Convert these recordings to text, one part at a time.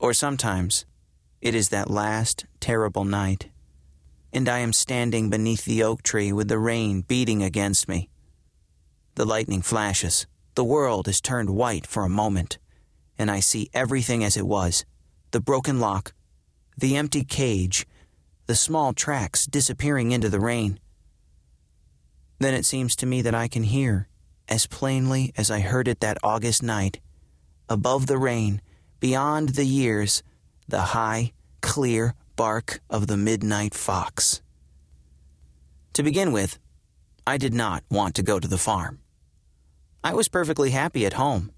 Or sometimes it is that last terrible night, and I am standing beneath the oak tree with the rain beating against me. The lightning flashes, the world is turned white for a moment, and I see everything as it was the broken lock, the empty cage, the small tracks disappearing into the rain. Then it seems to me that I can hear, as plainly as I heard it that August night, above the rain, beyond the years, the high, clear bark of the midnight fox. To begin with, I did not want to go to the farm. I was perfectly happy at home.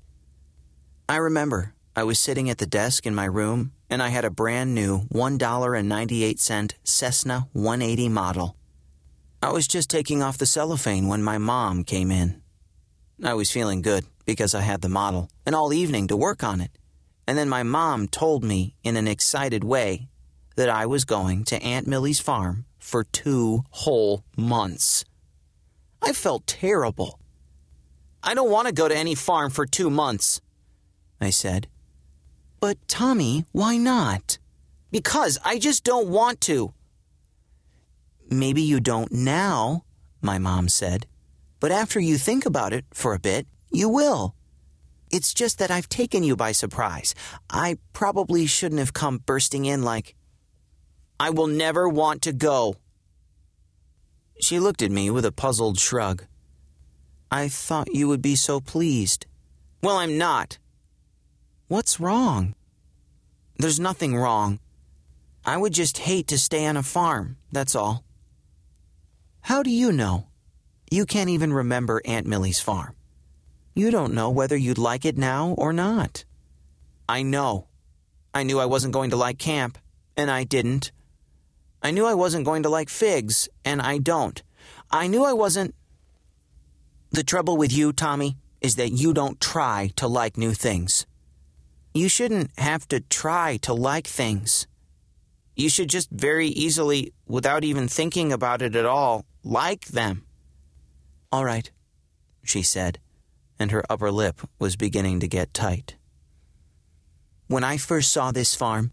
I remember I was sitting at the desk in my room and I had a brand new $1.98 Cessna 180 model. I was just taking off the cellophane when my mom came in. I was feeling good because I had the model and all evening to work on it. And then my mom told me in an excited way that I was going to Aunt Millie's farm for two whole months. I felt terrible. I don't want to go to any farm for two months, I said. But, Tommy, why not? Because I just don't want to. Maybe you don't now, my mom said. But after you think about it for a bit, you will. It's just that I've taken you by surprise. I probably shouldn't have come bursting in like, I will never want to go. She looked at me with a puzzled shrug. I thought you would be so pleased. Well, I'm not. What's wrong? There's nothing wrong. I would just hate to stay on a farm, that's all. How do you know? You can't even remember Aunt Millie's farm. You don't know whether you'd like it now or not. I know. I knew I wasn't going to like camp, and I didn't. I knew I wasn't going to like figs, and I don't. I knew I wasn't. The trouble with you, Tommy, is that you don't try to like new things. You shouldn't have to try to like things. You should just very easily, without even thinking about it at all, like them. All right, she said, and her upper lip was beginning to get tight. When I first saw this farm,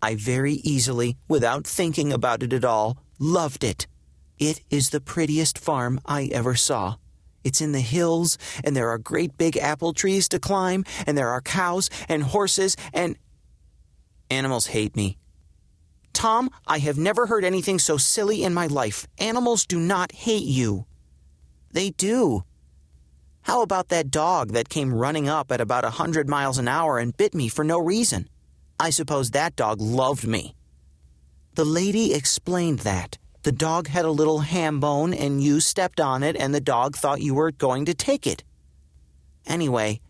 I very easily, without thinking about it at all, loved it. It is the prettiest farm I ever saw. It's in the hills, and there are great big apple trees to climb, and there are cows and horses and. Animals hate me. Tom, I have never heard anything so silly in my life. Animals do not hate you. They do. How about that dog that came running up at about a hundred miles an hour and bit me for no reason? I suppose that dog loved me. The lady explained that. The dog had a little ham bone, and you stepped on it, and the dog thought you were going to take it. Anyway,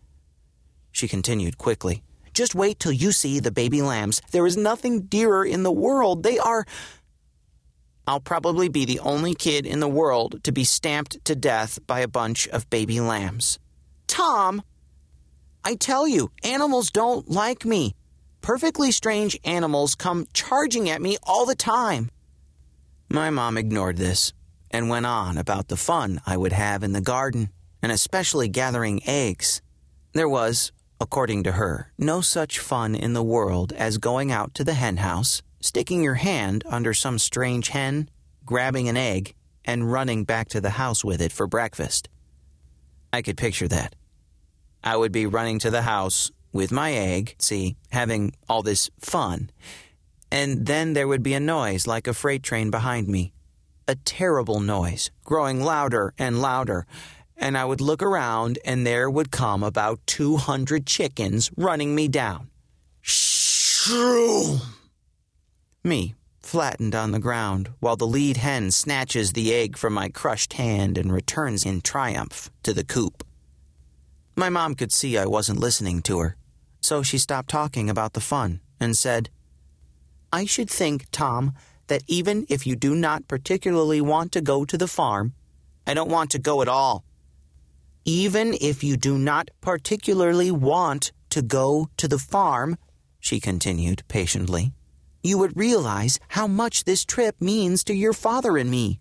she continued quickly, just wait till you see the baby lambs. There is nothing dearer in the world. They are. I'll probably be the only kid in the world to be stamped to death by a bunch of baby lambs. Tom! I tell you, animals don't like me. Perfectly strange animals come charging at me all the time. My mom ignored this and went on about the fun I would have in the garden, and especially gathering eggs. There was, according to her, no such fun in the world as going out to the hen house, sticking your hand under some strange hen, grabbing an egg, and running back to the house with it for breakfast. I could picture that. I would be running to the house with my egg, see, having all this fun, and then there would be a noise like a freight train behind me. A terrible noise, growing louder and louder. And I would look around, and there would come about 200 chickens running me down. Shroom! Me, flattened on the ground, while the lead hen snatches the egg from my crushed hand and returns in triumph to the coop. My mom could see I wasn't listening to her, so she stopped talking about the fun and said, I should think, Tom, that even if you do not particularly want to go to the farm, I don't want to go at all. Even if you do not particularly want to go to the farm, she continued patiently, you would realize how much this trip means to your father and me.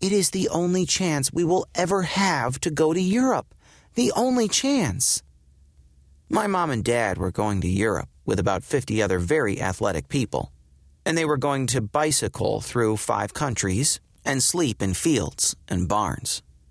It is the only chance we will ever have to go to Europe. The only chance. My mom and dad were going to Europe with about 50 other very athletic people. And they were going to bicycle through five countries and sleep in fields and barns.